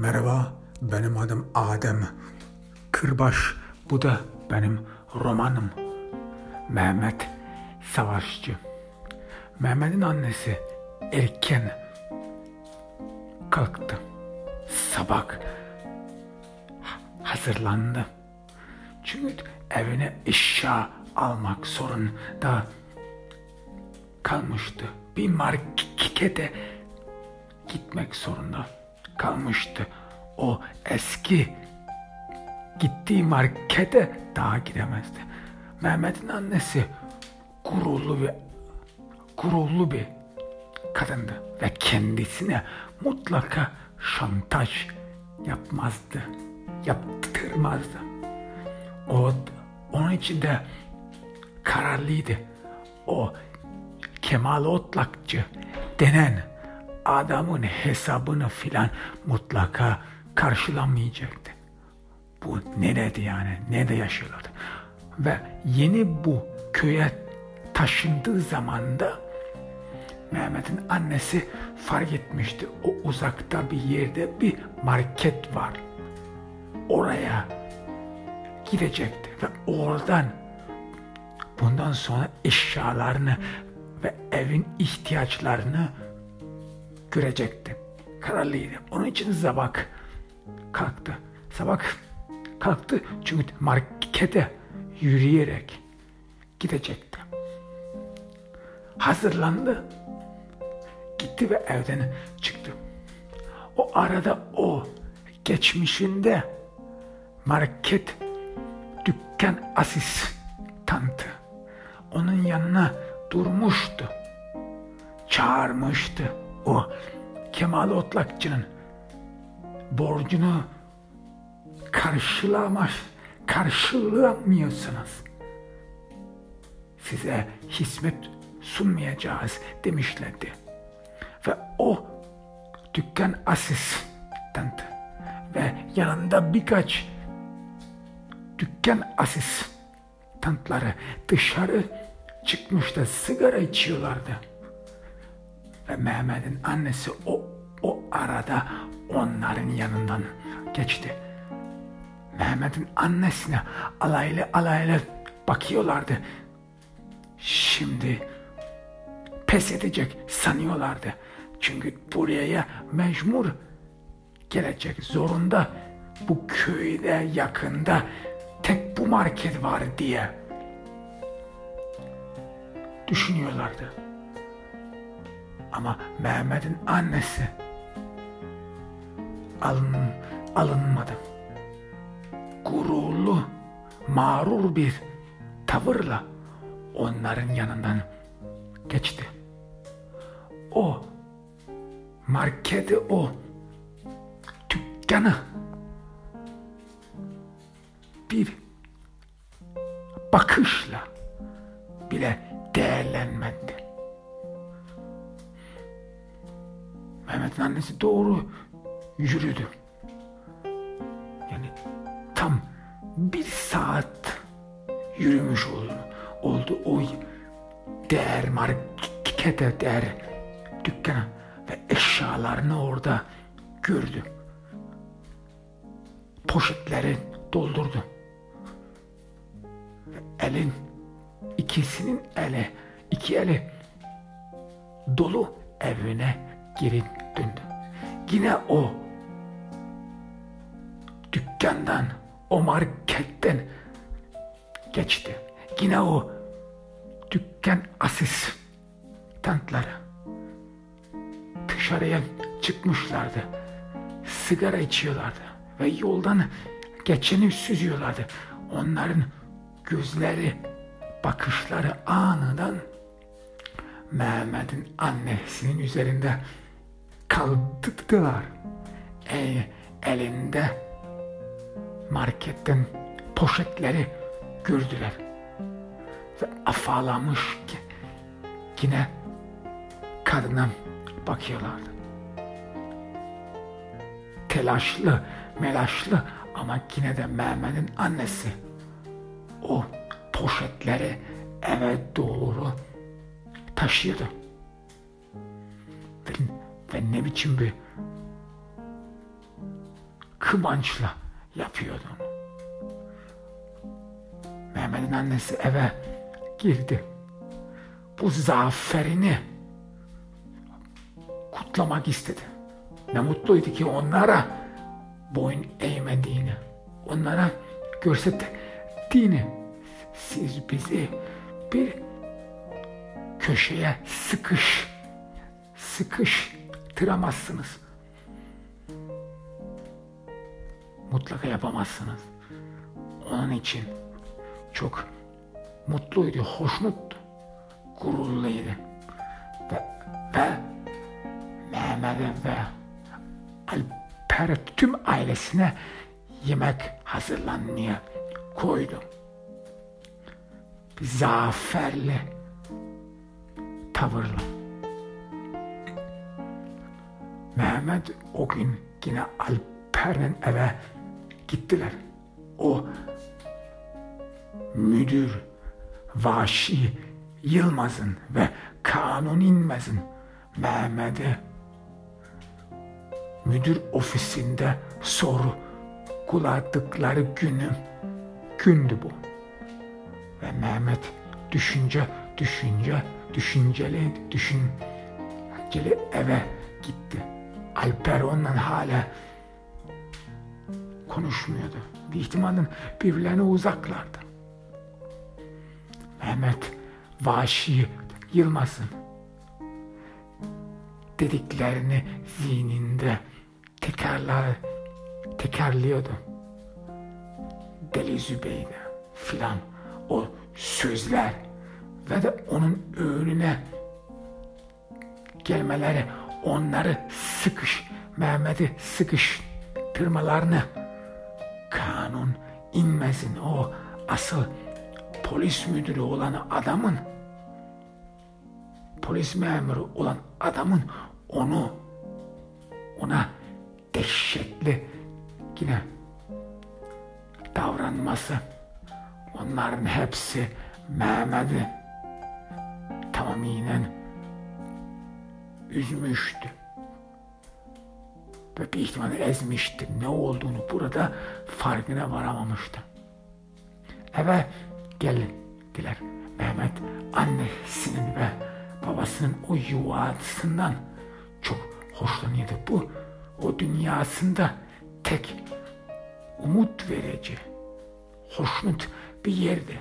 Merhaba, benim adım Adem. Kırbaş, bu da benim romanım. Mehmet Savaşçı. Mehmet'in annesi erken kalktı. Sabah hazırlandı. Çünkü evine eşya almak zorunda kalmıştı. Bir markete gitmek zorunda kalmıştı. O eski gittiği markete daha gidemezdi. Mehmet'in annesi gururlu bir gururlu bir kadındı ve kendisine mutlaka şantaj yapmazdı, yaptırmazdı. O onun için de kararlıydı. O Kemal Otlakçı denen adamın hesabını filan mutlaka karşılamayacaktı. Bu nerede yani? Nerede yaşıyorlardı? Ve yeni bu köye taşındığı zamanda Mehmet'in annesi fark etmişti. O uzakta bir yerde bir market var. Oraya gidecekti ve oradan bundan sonra eşyalarını ve evin ihtiyaçlarını görecekti. Kararlıydı. Onun için sabah kalktı. Sabah kalktı çünkü markete yürüyerek gidecekti. Hazırlandı. Gitti ve evden çıktı. O arada o geçmişinde market dükkan asistandı. Onun yanına durmuştu. Çağırmıştı o Kemal Otlakçı'nın borcunu karşılamaz, karşılamıyorsunuz. Size hizmet sunmayacağız demişlerdi. Ve o dükkan asistandı. Ve yanında birkaç dükkan asistantları dışarı çıkmış da sigara içiyorlardı. Ve Mehmet'in annesi o, o arada onların yanından geçti. Mehmet'in annesine alaylı alaylı bakıyorlardı. Şimdi pes edecek sanıyorlardı. Çünkü buraya mecbur gelecek zorunda bu köyde yakında tek bu market var diye düşünüyorlardı. Ama Mehmet'in annesi alın, alınmadı. Gururlu, mağrur bir tavırla onların yanından geçti. O marketi o dükkanı bir bakışla bile değerlenmedi. Mehmet'in annesi doğru yürüdü. Yani tam bir saat yürümüş oldu. Oldu o değer markete değer dükkana ve eşyalarını orada gördü. Poşetleri doldurdu. Elin ikisinin eli iki eli dolu evine geri döndü. Yine o dükkandan, o marketten geçti. Yine o dükkan asistantları dışarıya çıkmışlardı. Sigara içiyorlardı ve yoldan geçeni süzüyorlardı. Onların gözleri, bakışları anından Mehmet'in annesinin üzerinde kaldırdılar. E, elinde marketten poşetleri gördüler. Ve afalamış ki yine kadına bakıyorlardı. Telaşlı, melaşlı ama yine de Mehmet'in annesi o poşetleri eve doğru taşıyordu. Ve ne biçim bir kıvançla yapıyordu onu. Mehmet'in annesi eve girdi. Bu zaferini kutlamak istedi. Ne mutluydu ki onlara boyun eğmediğini, onlara görsettiğini. Siz bizi bir köşeye sıkış, sıkış tıramazsınız. Mutlaka yapamazsınız. Onun için çok mutluydu, hoşnuttu, gururluydu. Ve, ve Mehmet'e ve Alper tüm ailesine yemek hazırlanmaya koydu. Zaferli tavırla. Mehmet o gün yine Alper'in eve gittiler. O müdür Vaşi Yılmaz'ın ve Kanun İnmez'in Mehmet'e müdür ofisinde soru kuladıkları günü gündü bu. Ve Mehmet düşünce düşünce düşünceli düşünceli eve gitti. Alper ondan hala konuşmuyordu. Bir ihtimalin birbirlerine uzaklardı. Mehmet Vaşi Yılmaz'ın dediklerini zihninde tekrarlar, tekrarlıyordu. Deli Zübeyde filan o sözler ve de onun önüne gelmeleri onları sıkış, Mehmet'i sıkıştırmalarını kanun inmesin o asıl polis müdürü olan adamın. Polis memuru olan adamın onu ona dehşetli yine davranması. Onların hepsi Mehmet'i tamamen üzmüştü. Ve bir ihtimalle ezmişti. Ne olduğunu burada farkına varamamıştı. Eve geldiler. Mehmet annesinin ve babasının o yuvasından çok hoşlanıyordu. Bu o dünyasında tek umut verici, hoşnut bir yerde.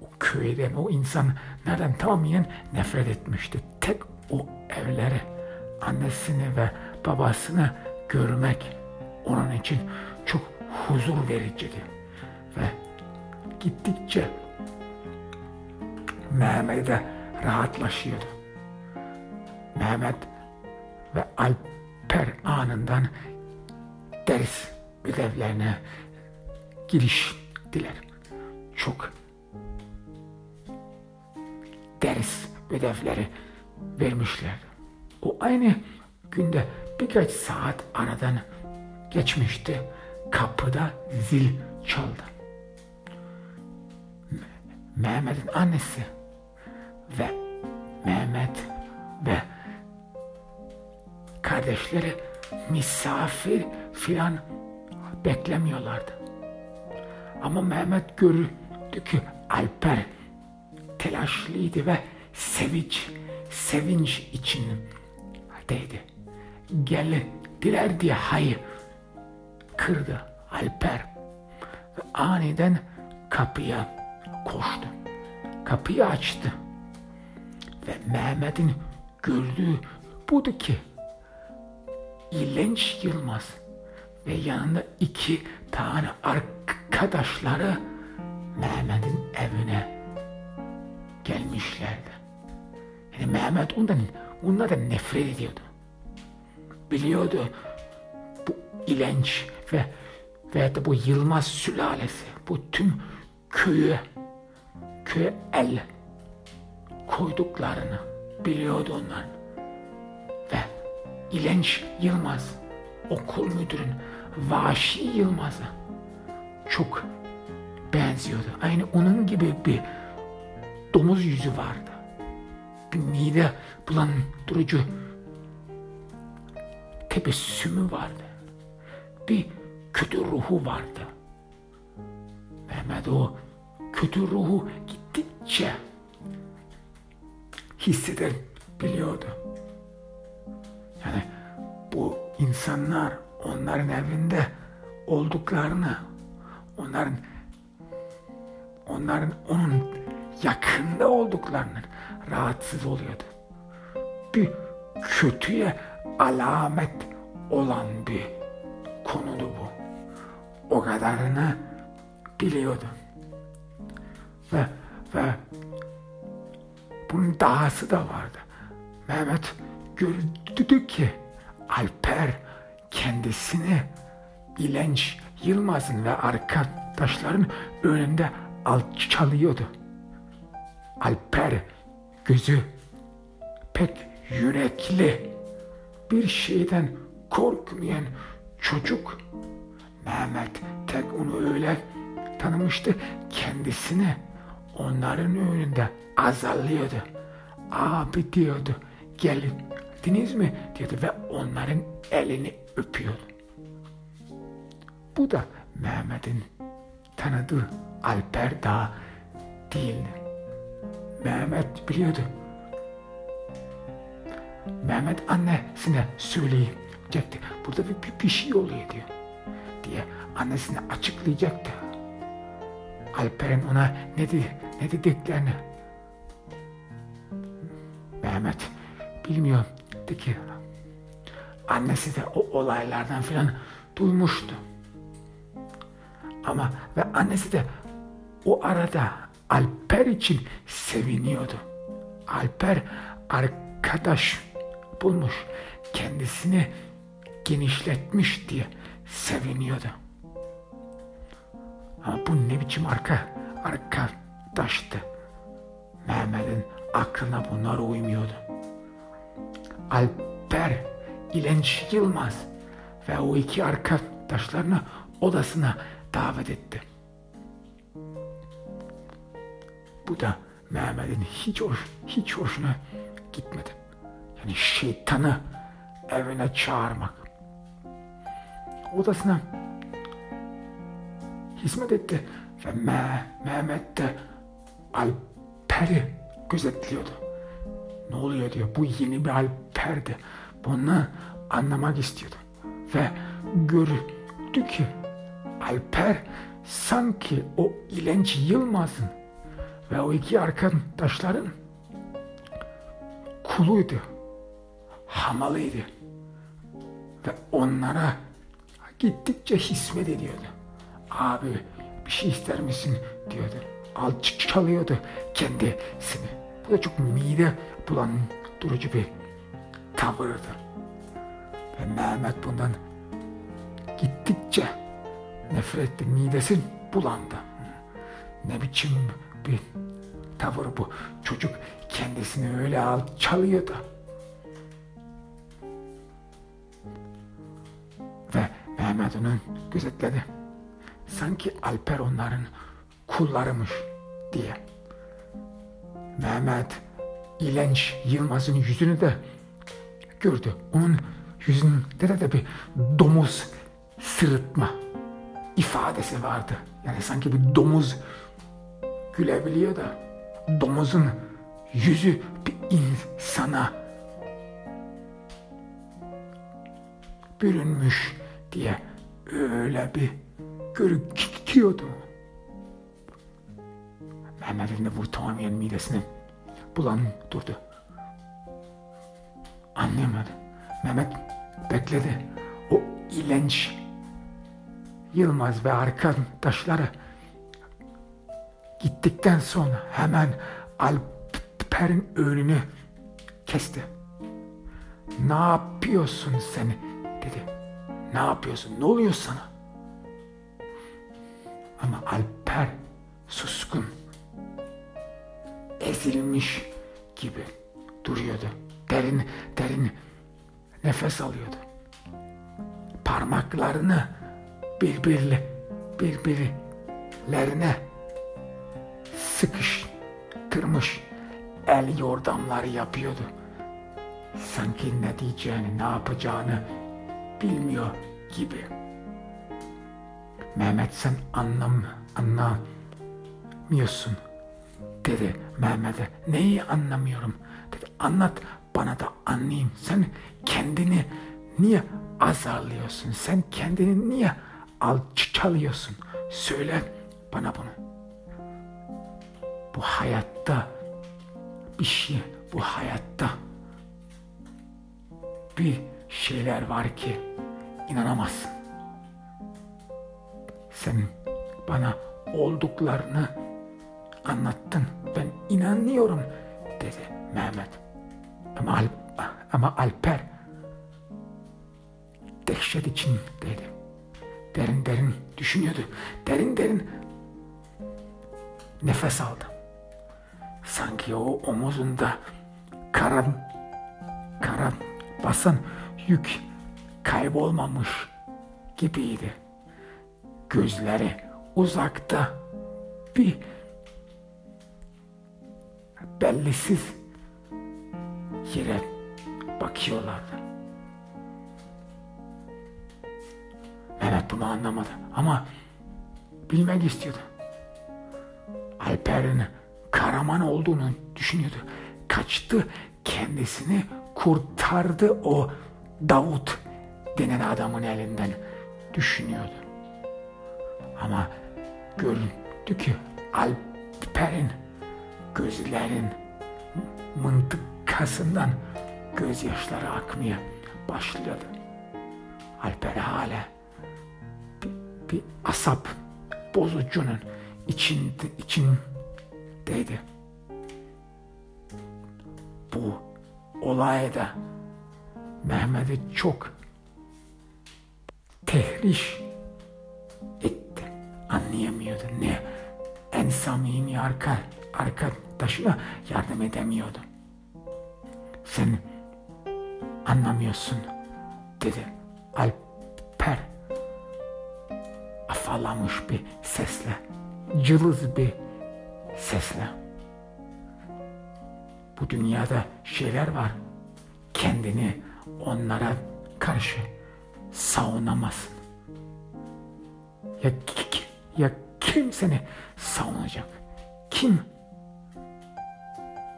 O köyden, o insanlardan tamamen nefret etmişti. Tek o evleri, annesini ve babasını görmek onun için çok huzur vericiydi. Ve gittikçe Mehmet'e rahatlaşıyordu. Mehmet ve Alper anından ders ödevlerine giriştiler. Çok ders ödevleri vermişlerdi. O aynı günde birkaç saat aradan geçmişti. Kapıda zil çaldı. Mehmet'in annesi ve Mehmet ve kardeşleri misafir filan beklemiyorlardı. Ama Mehmet gördü ki Alper telaşlıydı ve sevinç, sevinç içindeydi. Geldiler diye hayır kırdı Alper aniden kapıya koştu. Kapıyı açtı ve Mehmet'in gördüğü budur ki İlenç Yılmaz ve yanında iki tane arkadaşları Mehmet'in evine gelmişlerdi. Yani Mehmet ondan, onlardan nefret ediyordu. Biliyordu bu İlenç ve ve de bu Yılmaz sülalesi bu tüm köyü köye el koyduklarını biliyordu onlar. Ve İlenç Yılmaz okul müdürün Vaşi Yılmaz'a çok benziyordu. Aynı onun gibi bir domuz yüzü vardı. Bir mide bulandırıcı tebessümü vardı. Bir kötü ruhu vardı. Mehmet o kötü ruhu gittikçe hisseder biliyordu. Yani bu insanlar onların evinde olduklarını, onların onların onun yakında olduklarının rahatsız oluyordu. Bir kötüye alamet olan bir konudu bu. O kadarını biliyordu. Ve, ve bunun dahası da vardı. Mehmet gördü ki Alper kendisini İlenç Yılmaz'ın ve arkadaşların önünde alçalıyordu. Alper gözü pek yürekli bir şeyden korkmayan çocuk. Mehmet tek onu öyle tanımıştı kendisini onların önünde azarlıyordu. Abi diyordu geldiniz mi diyordu ve onların elini öpüyordu. Bu da Mehmet'in tanıdığı Alper daha değildi. Mehmet biliyordu. Mehmet annesine söyleyecekti. Burada bir, bir, bir şey oluyor diyor. Diye annesine açıklayacaktı. Alper'in ona ne, dedi, ne dediklerini. Mehmet bilmiyor ki annesi de o olaylardan filan duymuştu. Ama ve annesi de o arada Alper için seviniyordu. Alper arkadaş bulmuş, kendisini genişletmiş diye seviniyordu. Ama bu ne biçim arka, arkadaştı. Mehmet'in aklına bunlar uymuyordu. Alper İlenç Yılmaz ve o iki arkadaşlarını odasına davet etti. Bu da Mehmet'in hiç hoş, hiç hoşuna gitmedi. Yani şeytanı evine çağırmak. Odasına hizmet etti ve Me Mehmet de Alper'i gözetliyordu. Ne oluyor diyor. Bu yeni bir Alper'di. Bunu anlamak istiyordu. Ve gördü ki Alper sanki o İlenç Yılmaz'ın ve o iki arkadaşların kuluydu, hamalıydı ve onlara gittikçe hizmet ediyordu. Abi bir şey ister misin diyordu. Alçalıyordu kendisini. Bu da çok mide bulandırıcı bir tavırdı. Ve Mehmet bundan gittikçe nefret etti. Midesi bulandı. Ne biçim bir tavır bu. Çocuk kendisini öyle alçalıyordu. Ve Mehmet onu gözetledi. Sanki Alper onların kullarımış diye. Mehmet İlenç Yılmaz'ın yüzünü de gördü. Onun yüzünde de bir domuz sırıtma ifadesi vardı. Yani sanki bir domuz gülebiliyor da domuzun yüzü bir insana bürünmüş diye öyle bir görüküyordu. Mehmet'in de bu tamamen midesini bulan durdu. Anlayamadı. Mehmet bekledi. O ilenç Yılmaz ve arkadaşları gittikten sonra hemen Alper'in önünü kesti. Ne yapıyorsun sen dedi. Ne yapıyorsun? Ne oluyor sana? Ama Alper suskun, ezilmiş gibi duruyordu. Derin derin nefes alıyordu. Parmaklarını birbirli birbirlerine sıkıştırmış el yordamları yapıyordu. Sanki ne diyeceğini, ne yapacağını bilmiyor gibi. Mehmet sen anlam, anlamıyorsun dedi Mehmet'e. Neyi anlamıyorum dedi. Anlat bana da anlayayım. Sen kendini niye azarlıyorsun? Sen kendini niye alçalıyorsun? Söyle bana bunu. Bu hayatta bir şey, bu hayatta bir şeyler var ki inanamazsın. Sen bana olduklarını anlattın. Ben inanıyorum dedi Mehmet. Ama, Alp, ama Alper dehşet içindeydi. Derin derin düşünüyordu. Derin derin nefes aldı. Sanki o omuzunda karan, karan basan yük kaybolmamış gibiydi. Gözleri uzakta bir bellisiz yere bakıyorlardı. Mehmet bunu anlamadı ama bilmek istiyordu. Alper'in kahraman olduğunu düşünüyordu. Kaçtı kendisini kurtardı o Davut denen adamın elinden düşünüyordu. Ama göründü ki Alper'in gözlerin mıntıkasından gözyaşları akmaya başladı. Alper hala bir, bir asap bozucunun içinde, içindeydi. Bu olayda Mehmet'i çok tehriş etti. Anlayamıyordu ne en samimi arka, arkadaşına yardım edemiyordu. Sen anlamıyorsun dedi Alper afallamış bir sesle cılız bir sesle. Bu dünyada şeyler var. Kendini onlara karşı savunamazsın. Ya, ya kim seni savunacak? Kim?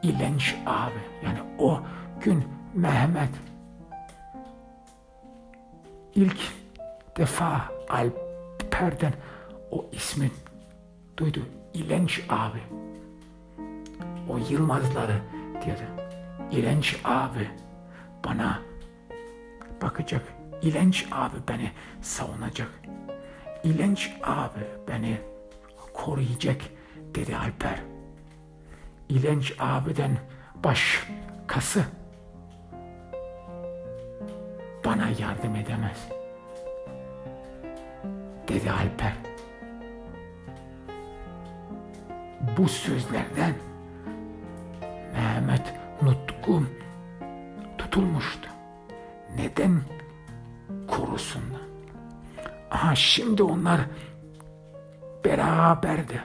İlenç abi. Yani o gün Mehmet. İlk defa Alper'den o ismi duydu. İlenç abi. O Yılmazları diyordu. İlenç abi bana bakacak. İlenç abi beni savunacak. İlenç abi beni koruyacak dedi Alper. İlenç abiden başkası bana yardım edemez. Dedi Alper. Bu sözlerden Mehmet nutkum tutulmuştu. Neden korusunlar? Aha şimdi onlar beraberdi.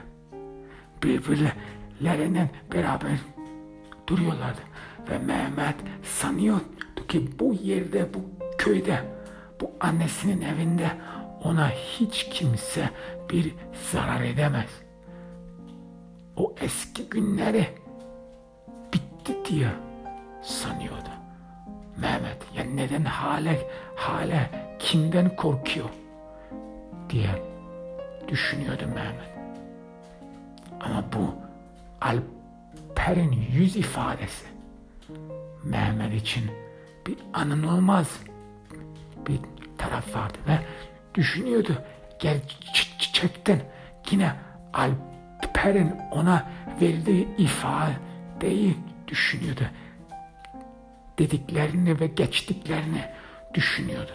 Birbirlerinin beraber duruyorlardı. Ve Mehmet sanıyordu ki bu yerde, bu köyde, bu annesinin evinde ona hiç kimse bir zarar edemez. O eski günleri bitti diye sanıyordu. Mehmet ya neden hala hala kimden korkuyor diye düşünüyordu Mehmet. Ama bu Alper'in yüz ifadesi Mehmet için bir anılmaz bir taraf vardı ve düşünüyordu gerçekten yine Alper'in ona verdiği ifadeyi düşünüyordu. Dediklerini ve geçtiklerini düşünüyordu.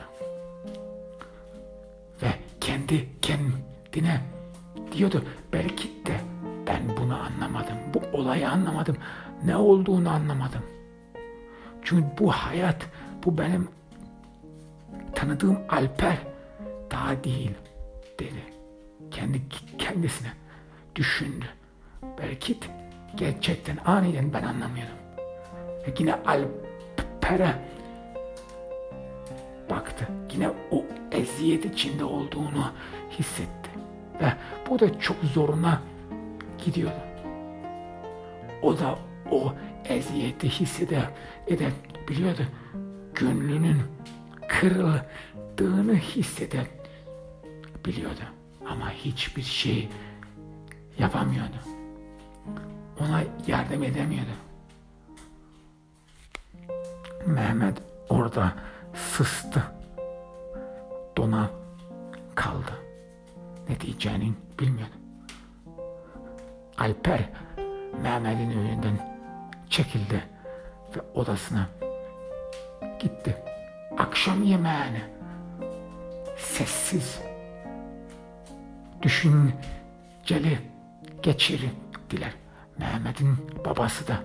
Ve kendi kendine diyordu belki de ben bunu anlamadım. Bu olayı anlamadım. Ne olduğunu anlamadım. Çünkü bu hayat, bu benim tanıdığım Alper daha değil dedi. Kendi kendisine düşündü. Belki gerçekten aniden ben anlamıyordum. Ve yine Alper'e baktı. Yine o eziyet içinde olduğunu hissetti. Ve bu da çok zoruna gidiyordu. O da o eziyeti hisseder, eder, biliyordu. Gönlünün kırıldığını hisseder, biliyordu. Ama hiçbir şey yapamıyordu. Ona yardım edemiyordu. Mehmet orada sıstı. Dona kaldı. Ne diyeceğini bilmiyordu. Alper Mehmet'in önünden çekildi ve odasına gitti. Akşam yemeğini sessiz, düşünceli geçirdiler. Mehmet'in babası da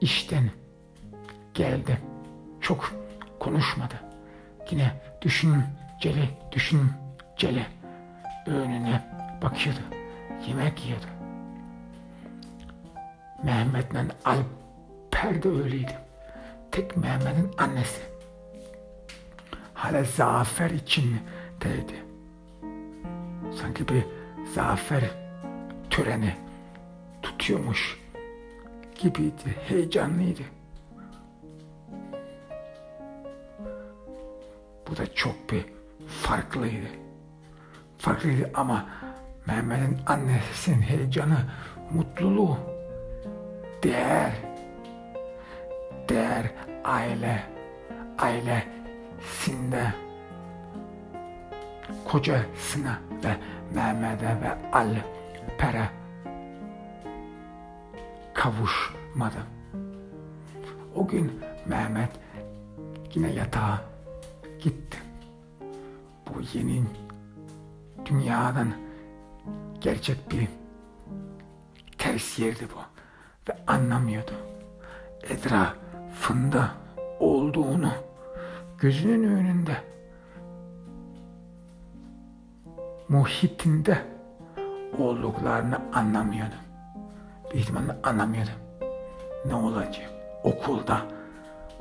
işten geldi. Çok konuşmadı. Yine düşünceli, düşünceli önüne bakıyordu. Yemek yiyordu. Mehmet'le Alper de öyleydi. Tek Mehmet'in annesi. Hala zafer için dedi. Sanki bir zafer töreni tutuyormuş gibiydi. Heyecanlıydı. Bu da çok bir farklıydı. Farklıydı ama Mehmet'in annesinin heyecanı, mutluluğu, değer, değer aile, ailesinde kocasına ve Mehmet'e ve Alper'e kavuşmadı. O gün Mehmet yine yatağa gitti. Bu yeni dünyadan gerçek bir ters yerdi bu ve anlamıyordu. Etrafında olduğunu gözünün önünde muhitinde olduklarını anlamıyordu. Bir ihtimalle anlamıyordu. Ne olacak? Okulda,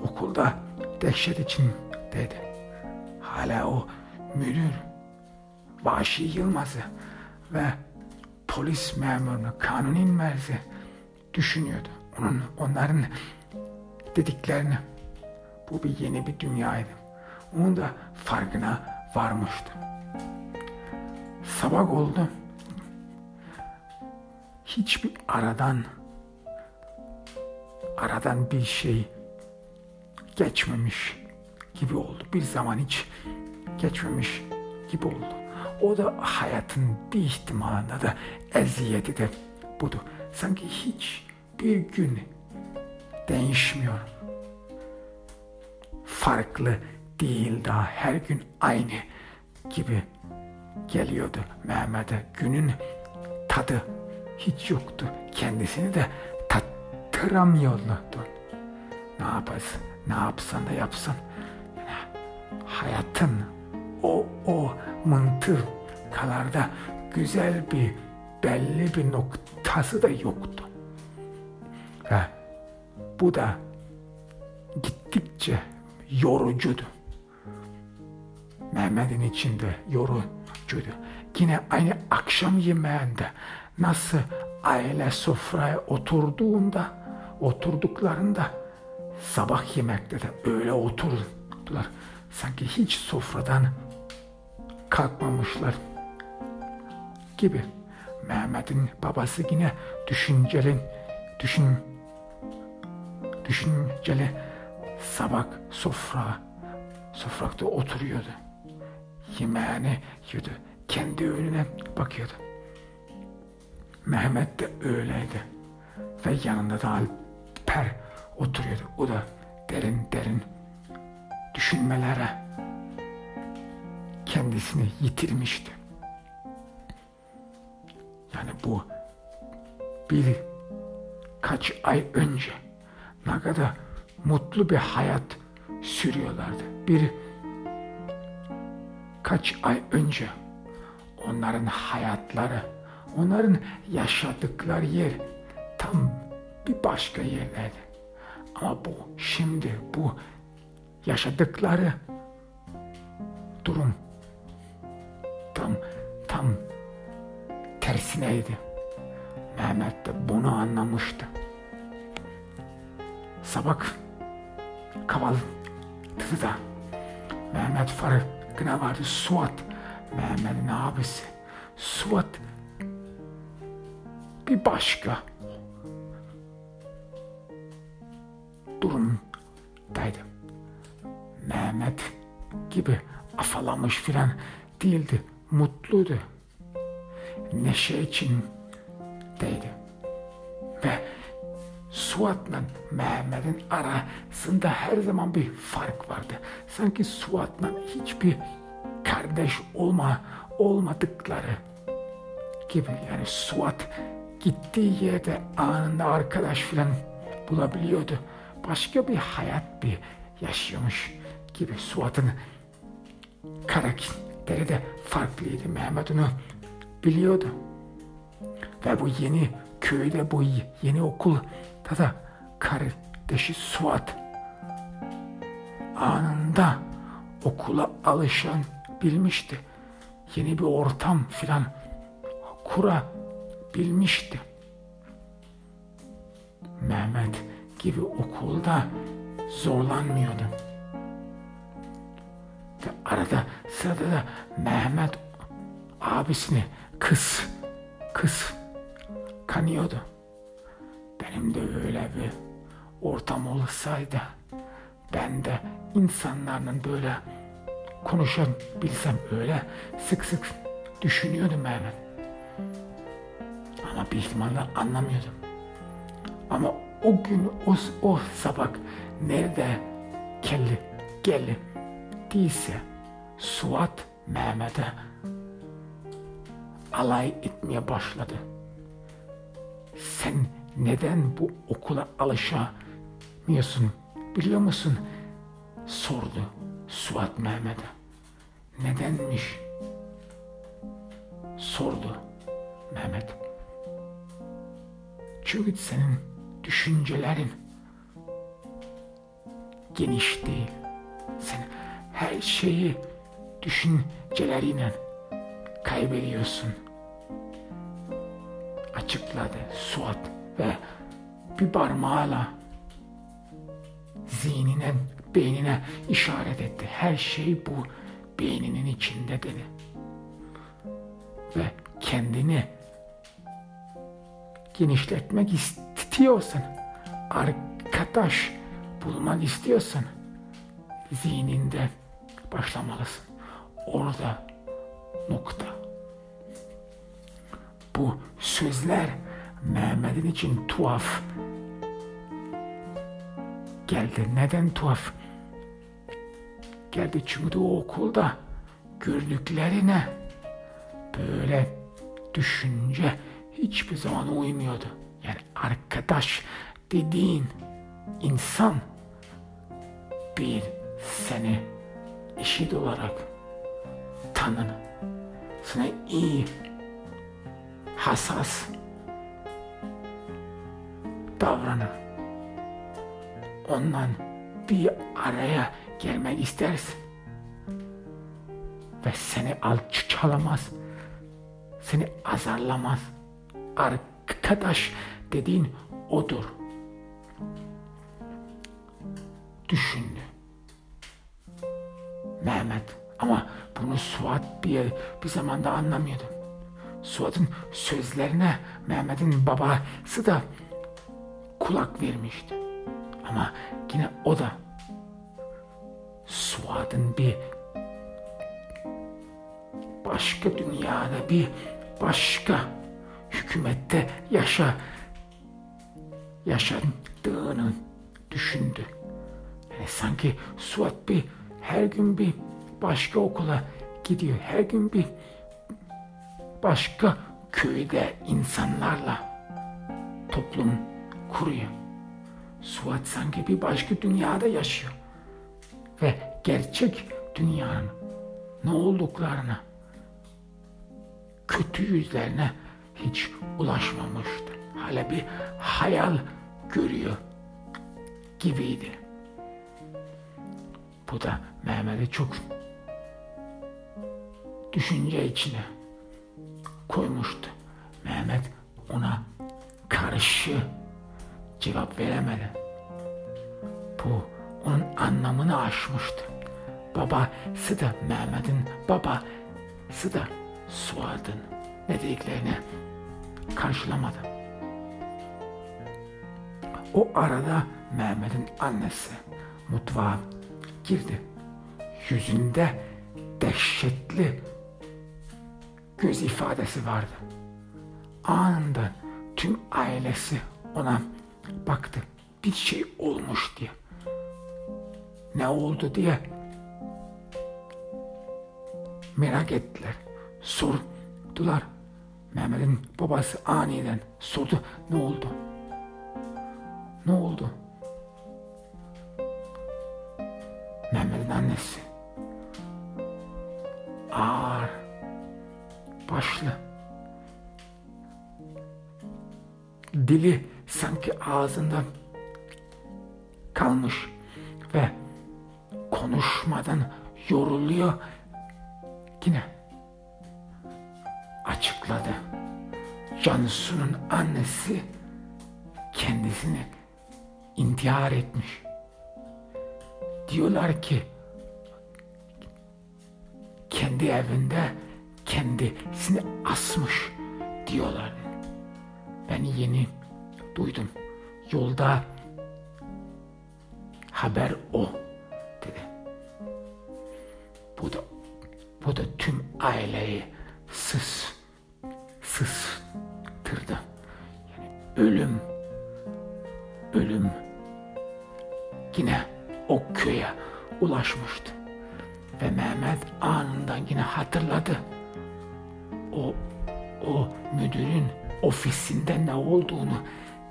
okulda dehşet için dedi. Hala o müdür Vahşi Yılmaz'ı ve polis memurunu, kanun inmezi düşünüyordu. Onun, onların dediklerini. Bu bir yeni bir dünyaydı. Onun da farkına varmıştı. Sabah oldu. Hiçbir aradan aradan bir şey geçmemiş gibi oldu. Bir zaman hiç geçmemiş gibi oldu. O da hayatın bir ihtimalinde de eziyeti de budur. Sanki hiç bir gün değişmiyor. Farklı değil daha her gün aynı gibi geliyordu Mehmet'e. Günün tadı hiç yoktu. Kendisini de tattıramıyordu. Ne yaparsın, ne yapsan da yapsan. hayatın o o mıntıkalarda güzel bir belli bir noktası da yoktu. Ve bu da gittikçe yorucuydu. Mehmet'in içinde yorucuydu. Yine aynı akşam yemeğinde nasıl aile sofraya oturduğunda, oturduklarında sabah yemekte de öyle oturdular. Sanki hiç sofradan kalkmamışlar gibi. Mehmet'in babası yine düşünceli, düşün, düşünceli sabah sofra, sofrakta oturuyordu. Yemeğini yiyordu. Kendi önüne bakıyordu. Mehmet de öyleydi. Ve yanında da Alper oturuyordu. O da derin derin düşünmelere kendisini yitirmişti. Yani bu bir kaç ay önce ne kadar mutlu bir hayat sürüyorlardı. Bir kaç ay önce onların hayatları, onların yaşadıkları yer tam bir başka yerdeydi. Ama bu şimdi bu yaşadıkları durum tam tam aksineydi. Mehmet de bunu anlamıştı. Sabah kahvaltıda Mehmet farkına vardı. Suat, Mehmet'in abisi. Suat bir başka durumdaydı. Mehmet gibi afalamış filan değildi. Mutluydu. Neşe içindeydi. Ve Suat'la Mehmet'in arasında her zaman bir fark vardı. Sanki Suat'la hiçbir kardeş olma olmadıkları gibi. Yani Suat gittiği yerde anında arkadaş filan bulabiliyordu. Başka bir hayat bir yaşıyormuş gibi Suat'ın karakteri de farklıydı. Mehmet onu biliyordu. Ve bu yeni köyde bu yeni okul da kardeşi Suat anında okula alışan bilmişti. Yeni bir ortam filan kura bilmişti. Mehmet gibi okulda zorlanmıyordu. Ve arada sırada da Mehmet abisini kız kız kanıyordu. Benim de öyle bir ortam olsaydı ben de insanlarla böyle konuşabilsem öyle sık sık düşünüyordum Mehmet. Ama ihtimalle anlamıyordum. Ama o gün o, o sabah nerede kelli geldi değilse Suat Mehmet'e alay etmeye başladı. Sen neden bu okula alışamıyorsun biliyor musun? Sordu Suat Mehmet'e. Nedenmiş? Sordu Mehmet. Çünkü senin düşüncelerin geniş değil. Sen her şeyi düşünceleriyle kaybediyorsun. Açıkladı Suat ve bir parmağıyla zihnine, beynine işaret etti. Her şey bu beyninin içinde dedi. Ve kendini genişletmek istiyorsan, arkadaş bulmak istiyorsan zihninde başlamalısın. Orada nokta. Bu sözler Mehmet'in için tuhaf geldi. Neden tuhaf geldi? Çünkü o okulda gördüklerine böyle düşünce hiçbir zaman uymuyordu. Yani arkadaş dediğin insan bir seni eşit olarak tanın. Sana iyi, hassas davranır. Ondan bir araya gelmek istersin. Ve seni alçalamaz. Seni azarlamaz. Arkadaş dediğin odur. Düşündü. Mehmet ama bunu Suat bir, bir zamanda anlamıyordu. Suat'ın sözlerine Mehmet'in babası da kulak vermişti. Ama yine o da Suat'ın bir başka dünyada bir başka hükümette yaşa yaşadığını düşündü. Yani sanki Suat bir her gün bir başka okula gidiyor. Her gün bir başka köyde insanlarla toplum kuruyor. Suat sanki bir başka dünyada yaşıyor. Ve gerçek dünyanın ne olduklarına, kötü yüzlerine hiç ulaşmamıştı. Hala bir hayal görüyor gibiydi. Bu da Mehmet'i çok düşünce içine koymuştu. Mehmet ona karşı cevap veremedi. Bu onun anlamını aşmıştı. Babası da Mehmet'in babası da Suad'ın ne dediklerini karşılamadı. O arada Mehmet'in annesi mutfağa girdi. Yüzünde dehşetli göz ifadesi vardı. Anında tüm ailesi ona baktı. Bir şey olmuş diye. Ne oldu diye merak ettiler. Sordular. Mehmet'in babası aniden sordu. Ne oldu? Ne oldu? Mehmet'in annesi ağır başlı dili sanki ağzından kalmış ve konuşmadan yoruluyor yine açıkladı. Cansu'nun annesi kendisini intihar etmiş. Diyorlar ki kendi evinde kendisini asmış diyorlar. Ben yeni duydum. Yolda haber o dedi. Bu da bu da tüm aileyi sız sıztırdı. Yani ölüm ölüm yine o köye ulaşmıştı. Ve Mehmet anında yine hatırladı. O o müdürün ofisinde ne olduğunu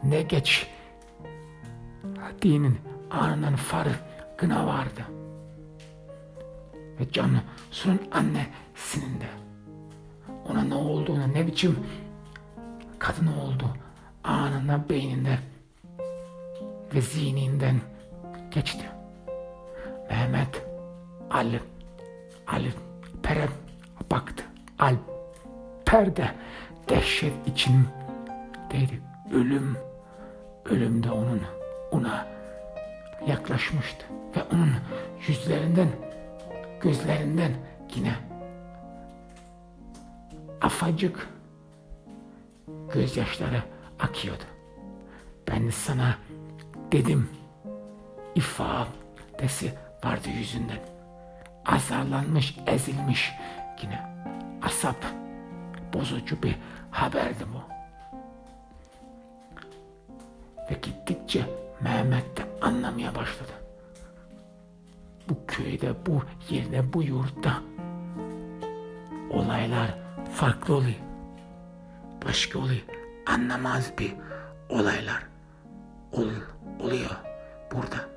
ne geç dinin anının farkına vardı. Ve Cansu'nun annesinin de ona ne olduğunu ne biçim kadın oldu anında beyninde ve zihninden geçti. Mehmet Ali Ali Pere baktı. Alper de dehşet içindeydi. Ölüm, ölüm de onun ona yaklaşmıştı. Ve onun yüzlerinden, gözlerinden yine afacık gözyaşları akıyordu. Ben sana dedim ifadesi vardı yüzünden. Azarlanmış, ezilmiş yine. Asap bozucu bir haberdi bu. Ve gittikçe Mehmet de anlamaya başladı. Bu köyde, bu yerde, bu yurtta olaylar farklı oluyor. Başka oluyor. Anlamaz bir olaylar ol, oluyor burada.